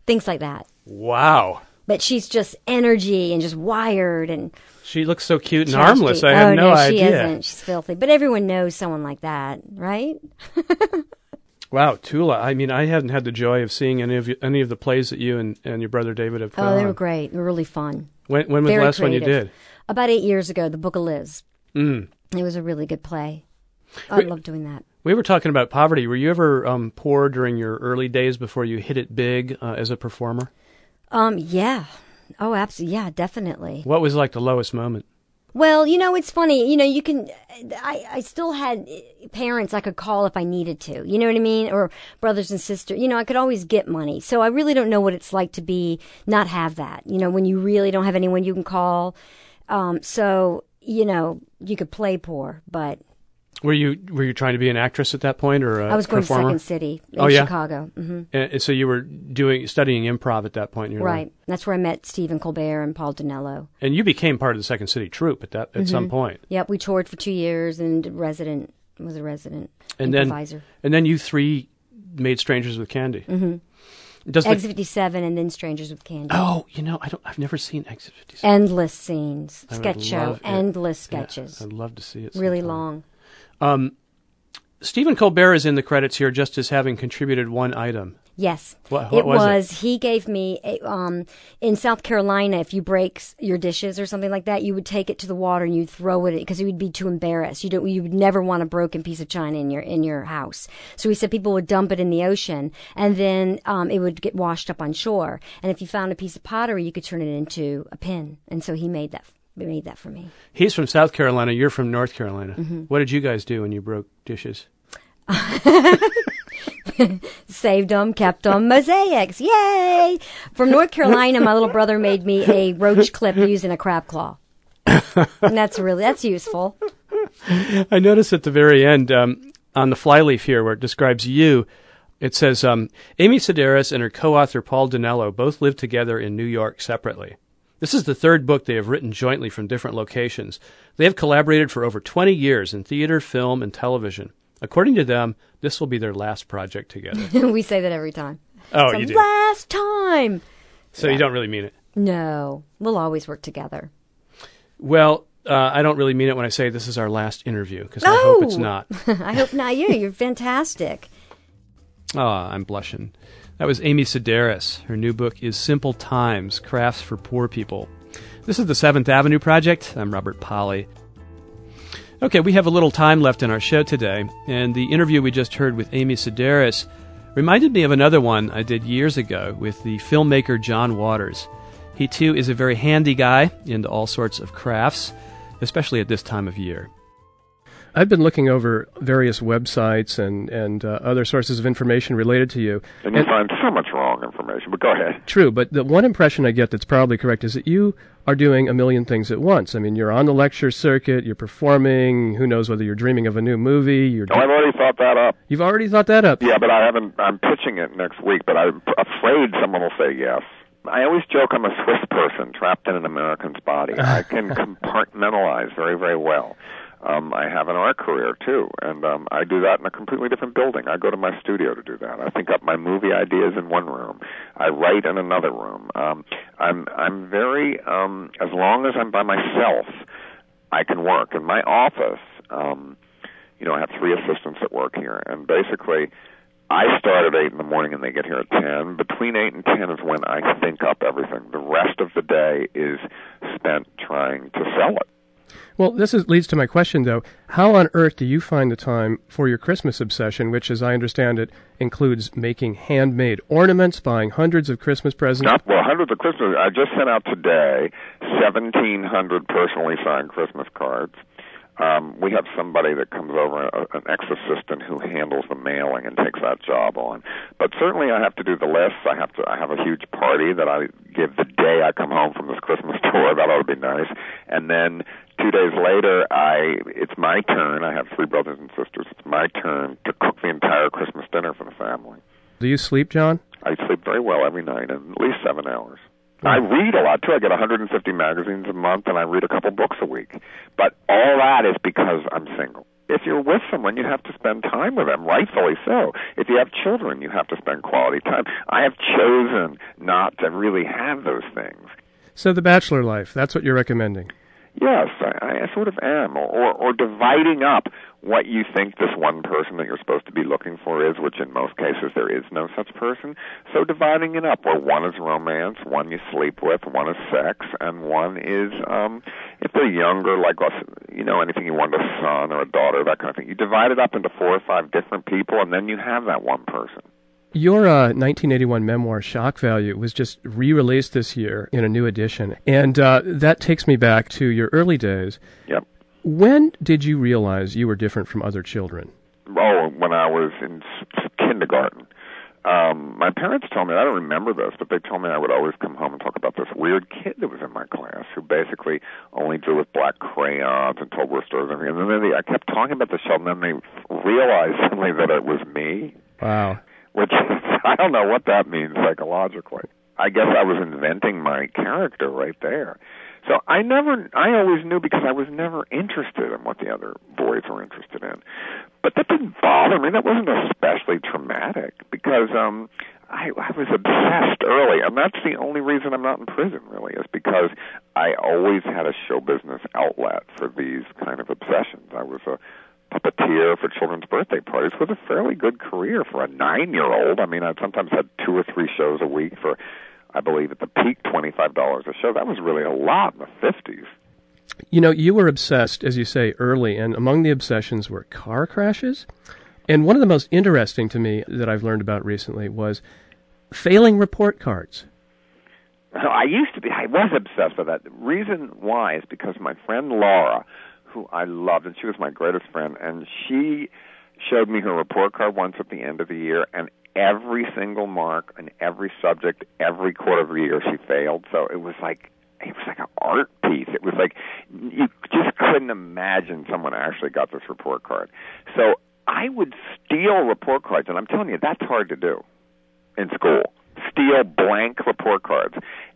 things like that. Wow. But she's just energy and just wired and She looks so cute and harmless. I had oh, no, no, she idea. isn't. She's filthy. But everyone knows someone like that, right? Wow, Tula. I mean, I hadn't had the joy of seeing any of you, any of the plays that you and, and your brother David have Oh, they on. were great. They were really fun. When, when was the Very last one you did? About eight years ago, The Book of Liz. Mm. It was a really good play. I Wait. love doing that. We were talking about poverty. Were you ever um, poor during your early days before you hit it big uh, as a performer? Um, yeah. Oh, absolutely. Yeah, definitely. What was like the lowest moment? Well, you know, it's funny. You know, you can. I I still had parents I could call if I needed to. You know what I mean? Or brothers and sisters. You know, I could always get money. So I really don't know what it's like to be not have that. You know, when you really don't have anyone you can call. Um, so you know, you could play poor, but Were you were you trying to be an actress at that point or a I was going performer? to Second City in Oh, yeah? Chicago. hmm And so you were doing studying improv at that point in your life, Right. That's where I met Stephen Colbert and Paul Dinello. and you became part of the Second City troupe at that at Mm-hmm. some point. Yep, we toured for two years and resident was a resident And then and then you three made Strangers with Candy. Mm-hmm. Does the, Exit 57 and then Strangers with Candy. oh, you know, I don't. I've never seen Exit 57. endless scenes, I sketch show, endless Yeah, sketches, I'd love to see it. really sometime. long. Um, Stephen Colbert is in the credits here, just as having contributed one item. Yes, What- what it was it? He gave me a, um in South Carolina. If you break your dishes or something like that, you would take it to the water and you'd throw it because you would be too embarrassed. You don't. You would never want a broken piece of china in your in your house. So he said people would dump it in the ocean and then um, it would get washed up on shore. And if you found a piece of pottery, you could turn it into a pin. And so he made that. Made that for me. He's from South Carolina. You're from North Carolina. Mm-hmm. What did you guys do when you broke dishes? saved them, kept them, mosaics, yay! From North Carolina, my little brother made me a roach clip using a crab claw, and that's really that's useful. I noticed at the very end um, on the flyleaf here where it describes you, it says um, Amy Sedaris and her co-author Paul Dinello both live together in New York separately. This is the third book they have written jointly from different locations. They have collaborated for over 20 years in theater, film, and television. According to them, this will be their last project together. we say that every time. Oh, It's you do. Last time. So you don't really mean it. No, we'll always work together. Well, uh, I don't really mean it when I say this is our last interview because I hope it's Oh! not. I hope not you. You're fantastic. Ah, I'm blushing. That was Amy Sedaris. Her new book is Simple Times Crafts for Poor People. This is the Seventh Avenue Project. I'm Robert Pollie. Okay, we have a little time left in our show today, and the interview we just heard with Amy Sedaris reminded me of another one I did years ago with the filmmaker John Waters. He too is a very handy guy into all sorts of crafts, especially at this time of year. I've been looking over various websites and and uh, other sources of information related to you. And you find so much wrong information, but go ahead. True, but the one impression I get that's probably correct is that you are doing a million things at once. I mean, you're on the lecture circuit, you're performing. Who knows whether you're dreaming of a new movie? You're. Oh, I've already thought that up. You've already thought that up. Yeah, but I haven't. I'm pitching it next week, but I'm afraid someone will say yes. I always joke I'm a Swiss person trapped in an American's body. I can compartmentalize very, very well. Um, I have an art career too, and um, I do that in a completely different building. I go to my studio to do that. I think up my movie ideas in one room. I write in another room. Um, I'm I'm very um, as long as I'm by myself, I can work. In my office, um, you know, I have three assistants that work here, and basically. I start at eight in the morning and they get here at ten. Between eight and ten is when I think up everything. The rest of the day is spent trying to sell it. Well, this is, leads to my question, though. How on earth do you find the time for your Christmas obsession, which, as I understand it, includes making handmade ornaments, buying hundreds of Christmas presents? Not well, hundreds of Christmas. I just sent out today seventeen hundred personally signed Christmas cards. Um, we have somebody that comes over, a, an ex-assistant who handles the mailing and takes that job on. But certainly, I have to do the lists. I have to. I have a huge party that I give the day I come home from this Christmas tour. That ought to be nice. And then two days later, I it's my turn. I have three brothers and sisters. It's my turn to cook the entire Christmas dinner for the family. Do you sleep, John? I sleep very well every night, at least seven hours. Hmm. I read a lot too. I get 150 magazines a month, and I read a couple books a week. But all that is because I'm single. If you're with someone, you have to spend time with them, rightfully so. If you have children, you have to spend quality time. I have chosen not to really have those things. So, the bachelor life, that's what you're recommending. Yes, I, I sort of am, or, or dividing up what you think this one person that you're supposed to be looking for is, which in most cases there is no such person. So dividing it up, where one is romance, one you sleep with, one is sex, and one is um if they're younger, like us, you know, anything you want a son or a daughter, that kind of thing. You divide it up into four or five different people, and then you have that one person. Your uh, 1981 memoir, Shock Value, was just re released this year in a new edition. And uh, that takes me back to your early days. Yep. When did you realize you were different from other children? Oh, when I was in kindergarten. Um, my parents told me, I don't remember this, but they told me I would always come home and talk about this weird kid that was in my class who basically only drew with black crayons and told stories and. And then they, I kept talking about the show, and then they realized suddenly that it was me. Wow which I don't know what that means psychologically. I guess I was inventing my character right there. So I never, I always knew because I was never interested in what the other boys were interested in. But that didn't bother me. That wasn't especially traumatic because um I, I was obsessed early, and that's the only reason I'm not in prison. Really, is because I always had a show business outlet for these kind of obsessions. I was a puppeteer for children's birthday parties with a fairly good career for a nine year old. I mean, I sometimes had two or three shows a week for, I believe, at the peak, $25 a show. That was really a lot in the 50s. You know, you were obsessed, as you say, early, and among the obsessions were car crashes. And one of the most interesting to me that I've learned about recently was failing report cards. I used to be, I was obsessed with that. The reason why is because my friend Laura, who I loved, and she was my greatest friend, and she showed me her report card once at the end of the year, and every single mark and every subject, every quarter of the year, she failed. So it was like it was like an art piece. It was like you just couldn't imagine someone actually got this report card. So I would steal report cards, and I'm telling you, that's hard to do in school. Steal blank report cards,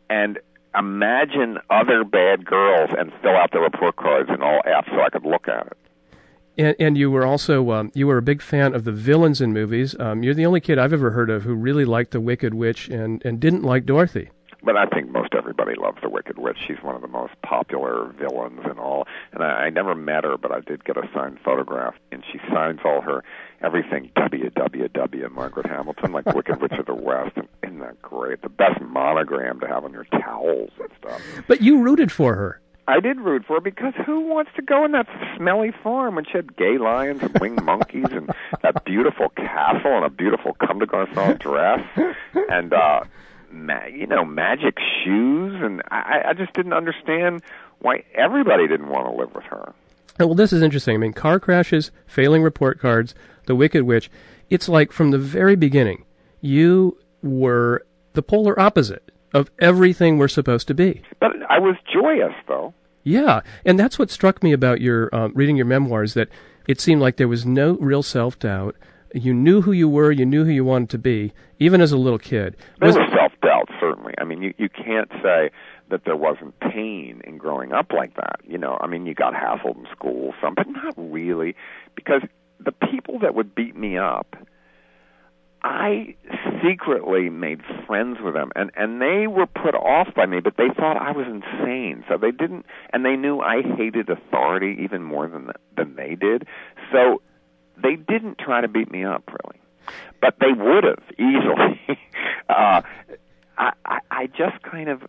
and imagine other bad girls and fill out the report cards and all F so I could look at it. And, and you were also um, you were a big fan of the villains in movies. Um, you're the only kid I've ever heard of who really liked the Wicked Witch and, and didn't like Dorothy. But I think most everybody loves the Wicked Witch. She's one of the most popular villains and all. And I, I never met her, but I did get a signed photograph, and she signs all her everything WWW Margaret Hamilton, like Wicked Witch of the West. And isn't that great? The best monogram to have on your towels and stuff. But you rooted for her. I did root for her because who wants to go in that smelly farm when she had gay lions and winged monkeys and that beautiful castle and a beautiful Comme des Garçons dress and uh ma- you know, magic shoes, and I, I just didn't understand why everybody didn't want to live with her. Well, this is interesting. I mean, car crashes, failing report cards, The Wicked Witch. It's like from the very beginning, you were the polar opposite of everything we're supposed to be. But I was joyous, though. Yeah, and that's what struck me about your um, reading your memoirs. That it seemed like there was no real self doubt. You knew who you were. You knew who you wanted to be, even as a little kid. There Was- was self doubt, certainly. I mean, you you can't say that there wasn't pain in growing up like that. You know, I mean, you got hassled in school, some, but not really, because the people that would beat me up, I secretly made friends with them, and and they were put off by me, but they thought I was insane. So they didn't, and they knew I hated authority even more than than they did. So they didn't try to beat me up really, but they would have easily. uh, I, I I just kind of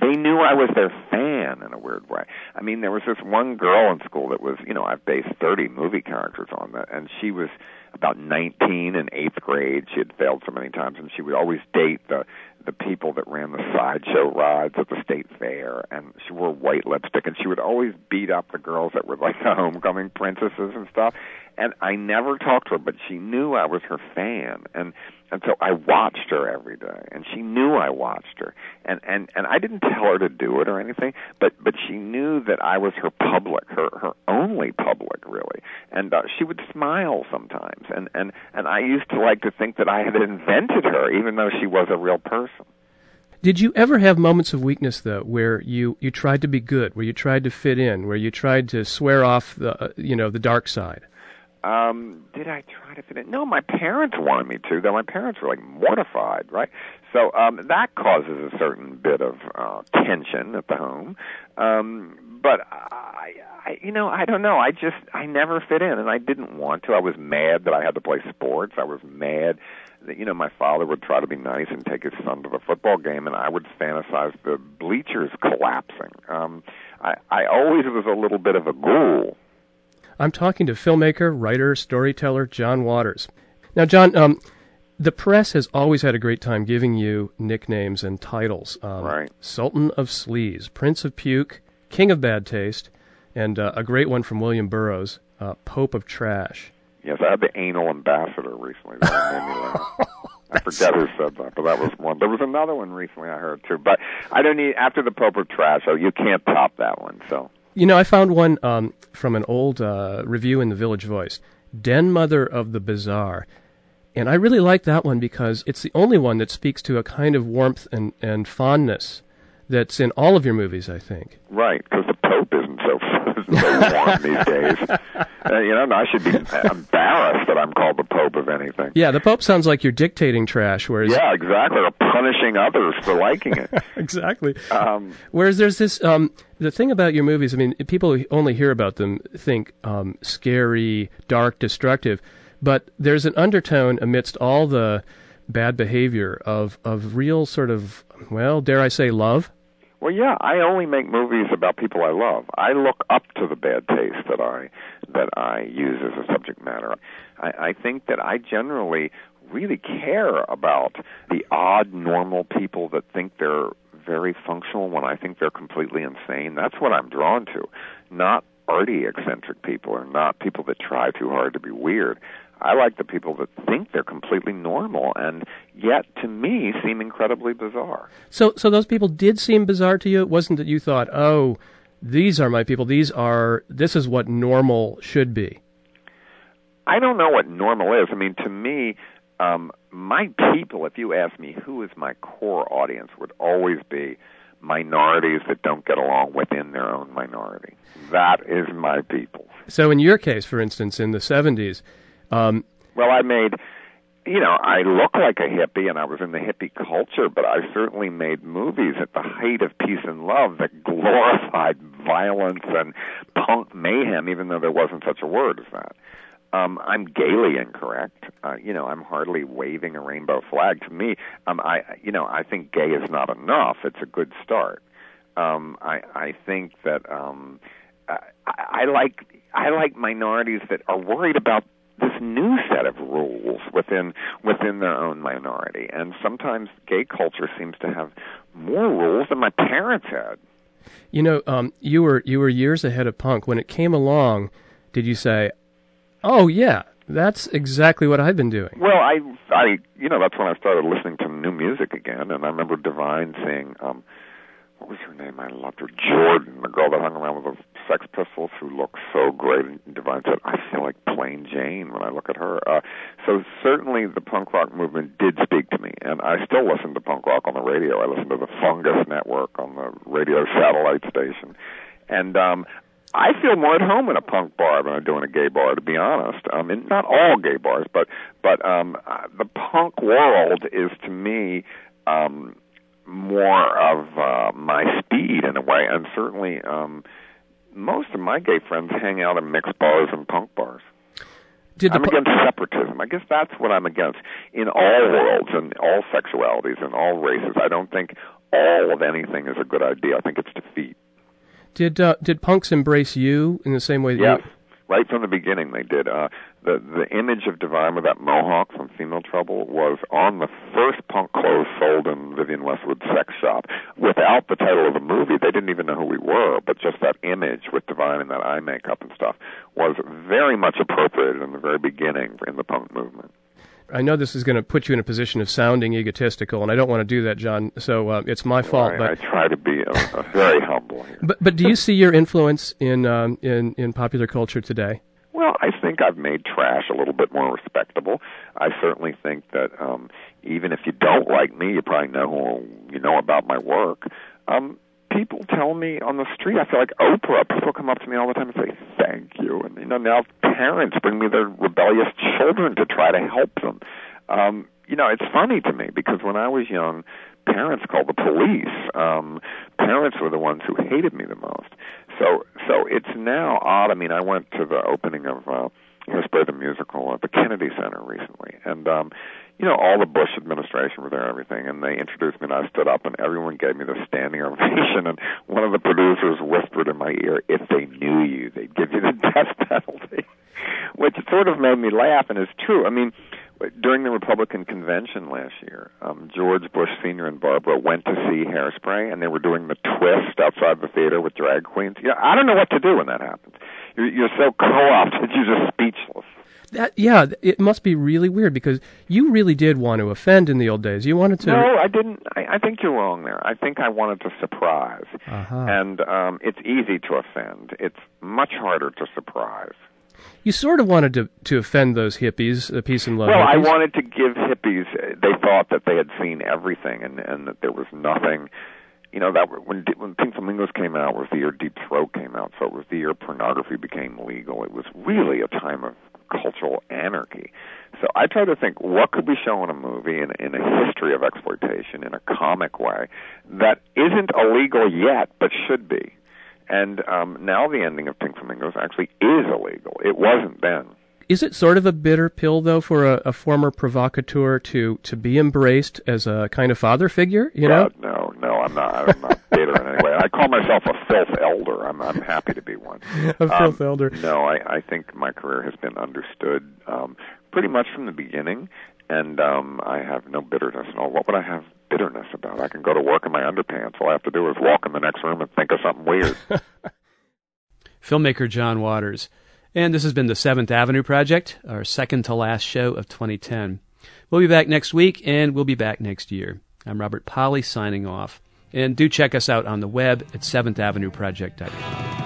they knew I was their fan in a weird way. I mean, there was this one girl in school that was, you know, I've based 30 movie characters on that, and she was about 19 in eighth grade. She had failed so many times, and she would always date the the people that ran the sideshow rides at the state fair, and she wore white lipstick, and she would always beat up the girls that were like the homecoming princesses and stuff. And I never talked to her, but she knew I was her fan, and and so I watched her every day, and she knew I watched her, and and and I didn't tell her to do it or anything, but but she knew that I was her public, her her only public, really, and uh, she would smile sometimes, and and and I used to like to think that I had invented her, even though she was a real person. Did you ever have moments of weakness though, where you you tried to be good, where you tried to fit in, where you tried to swear off the uh, you know the dark side? Um, did I try to fit in? No, my parents wanted me to, though my parents were like mortified, right? So um, that causes a certain bit of uh, tension at the home. Um, but I, I, you know, I don't know. I just I never fit in, and I didn't want to. I was mad that I had to play sports. I was mad that you know my father would try to be nice and take his son to the football game, and I would fantasize the bleachers collapsing. Um, I, I always was a little bit of a ghoul. I'm talking to filmmaker, writer, storyteller John Waters. Now, John, um, the press has always had a great time giving you nicknames and titles. Um, Right. Sultan of Sleaze, Prince of Puke, King of Bad Taste, and uh, a great one from William Burroughs, uh, Pope of Trash. Yes, I had the anal ambassador recently. That made me laugh. I forget who said that, but that was one. There was another one recently I heard too. But I don't need after the Pope of Trash. Oh, you can't top that one. So You know, I found one um, from an old uh, review in the Village Voice, Den Mother of the Bizarre. And I really like that one because it's the only one that speaks to a kind of warmth and, and fondness that's in all of your movies, I think. right, because the so so warm these days. Uh, you know, I should be embarrassed that I'm called the Pope of anything. Yeah, the Pope sounds like you're dictating trash, whereas Yeah, exactly. Or punishing others for liking it. exactly. Um, Whereas there's this um, the thing about your movies. I mean, people who only hear about them think um, scary, dark, destructive, but there's an undertone amidst all the bad behavior of of real sort of well, dare I say, love. Well, yeah, I only make movies about people I love. I look up to the bad taste that I that I use as a subject matter. I, I think that I generally really care about the odd, normal people that think they're very functional when I think they're completely insane. That's what I'm drawn to, not arty, eccentric people, or not people that try too hard to be weird. I like the people that think they're completely normal and yet, to me, seem incredibly bizarre. So, so those people did seem bizarre to you. It wasn't that you thought, oh, these are my people. These are this is what normal should be. I don't know what normal is. I mean, to me, um, my people, if you ask me who is my core audience, would always be minorities that don't get along within their own minority. That is my people. So, in your case, for instance, in the '70s, um, Well, I made, you know, I look like a hippie and I was in the hippie culture, but I certainly made movies at the height of peace and love that glorified violence and punk mayhem, even though there wasn't such a word as that. Um, I'm gaily incorrect. Uh, you know, I'm hardly waving a rainbow flag. To me, um, I, you know, I think gay is not enough. It's a good start. Um, I, I think that um, I, I like I like minorities that are worried about this new set of rules within within their own minority. And sometimes gay culture seems to have more rules than my parents had. You know, um, you were you were years ahead of punk when it came along. Did you say, "Oh yeah, that's exactly what I've been doing"? Well, I, I, you know, that's when I started listening to new music again, and I remember Divine saying, um, what was her name? I loved her. Jordan, the girl that hung around with the Sex Pistols, who looked so great. And Divine said, "I feel like plain Jane when I look at her." Uh, so certainly, the punk rock movement did speak to me, and I still listen to punk rock on the radio. I listen to the Fungus Network on the radio satellite station, and um, I feel more at home in a punk bar than I do in a gay bar, to be honest. I mean, not all gay bars, but but um, uh, the punk world is to me. Um, more of uh, my speed in a way, and certainly um, most of my gay friends hang out in mixed bars and punk bars. Did I'm pu- against separatism. I guess that's what I'm against in all worlds and all sexualities and all races. I don't think all of anything is a good idea. I think it's defeat. did uh, did punks embrace you in the same way? that Yes, You, right from the beginning they did. Uh, the the image of Divine with that mohawk from Female Trouble was on the first punk clothes sold in Vivienne Westwood's sex shop. Without the title of the movie, they didn't even know who we were. But just that image with Divine and that eye makeup and stuff was very much appropriated in the very beginning in the punk movement. I know this is going to put you in a position of sounding egotistical, and I don't want to do that, John. So uh, it's my fault. I, but I try to be uh, uh, very humble here. But but do you see your influence in um, in in popular culture today? Well, I think I've made trash a little bit more respectable. I certainly think that um, even if you don't like me, you probably know who, you know about my work. Um, people tell me on the street, I feel like Oprah. People come up to me all the time and say thank you, and you know now parents bring me their rebellious children to try to help them. Um, you know, it's funny to me because when I was young, parents called the police. Um, parents were the ones who hated me the most. So, so it's now odd. I mean, I went to the opening of uh, Hairspray the musical at the Kennedy Center recently, and um, you know, all the Bush administration were there, and everything, and they introduced me, and I stood up, and everyone gave me the standing ovation, and one of the producers whispered in my ear, "If they knew you, they'd give you the death penalty," which sort of made me laugh, and it's true. I mean during the Republican convention last year, um, George Bush Sr. and Barbara went to see Hairspray, and they were doing the twist outside the theater with drag queens. Yeah, I don't know what to do when that happens. You're, you're so co-opted, that you're just speechless. That yeah, it must be really weird because you really did want to offend in the old days. You wanted to. No, I didn't. I, I think you're wrong there. I think I wanted to surprise, Uh-huh. and um, it's easy to offend. It's much harder to surprise. You sort of wanted to to offend those hippies, the peace and love. Well, I wanted to give hippies. They thought that they had seen everything, and and that there was nothing. You know that when when Pink Flamingos came out was the year Deep Throat came out, so it was the year pornography became legal. It was really a time of cultural anarchy. So I try to think what could we show in a movie in, in a history of exploitation in a comic way that isn't illegal yet but should be. And um, now the ending of Pink Flamingos actually is illegal. It wasn't then. Is it sort of a bitter pill though for a, a former provocateur to to be embraced as a kind of father figure? You know. No, no, I'm not. I'm not bitter in any way. I call myself a filth elder. I'm I'm happy to be one. A filth Um, elder. No, I I think my career has been understood um, pretty much from the beginning, and um, I have no bitterness at all. What would I have bitterness about? I can go to work in my underpants. All I have to do is walk in the next room and think of something weird. filmmaker John Waters. And this has been the Seventh Avenue Project, our second to last show of 2010. We'll be back next week, and we'll be back next year. I'm Robert Pollie signing off. And do check us out on the web at 7thavenueproject.com.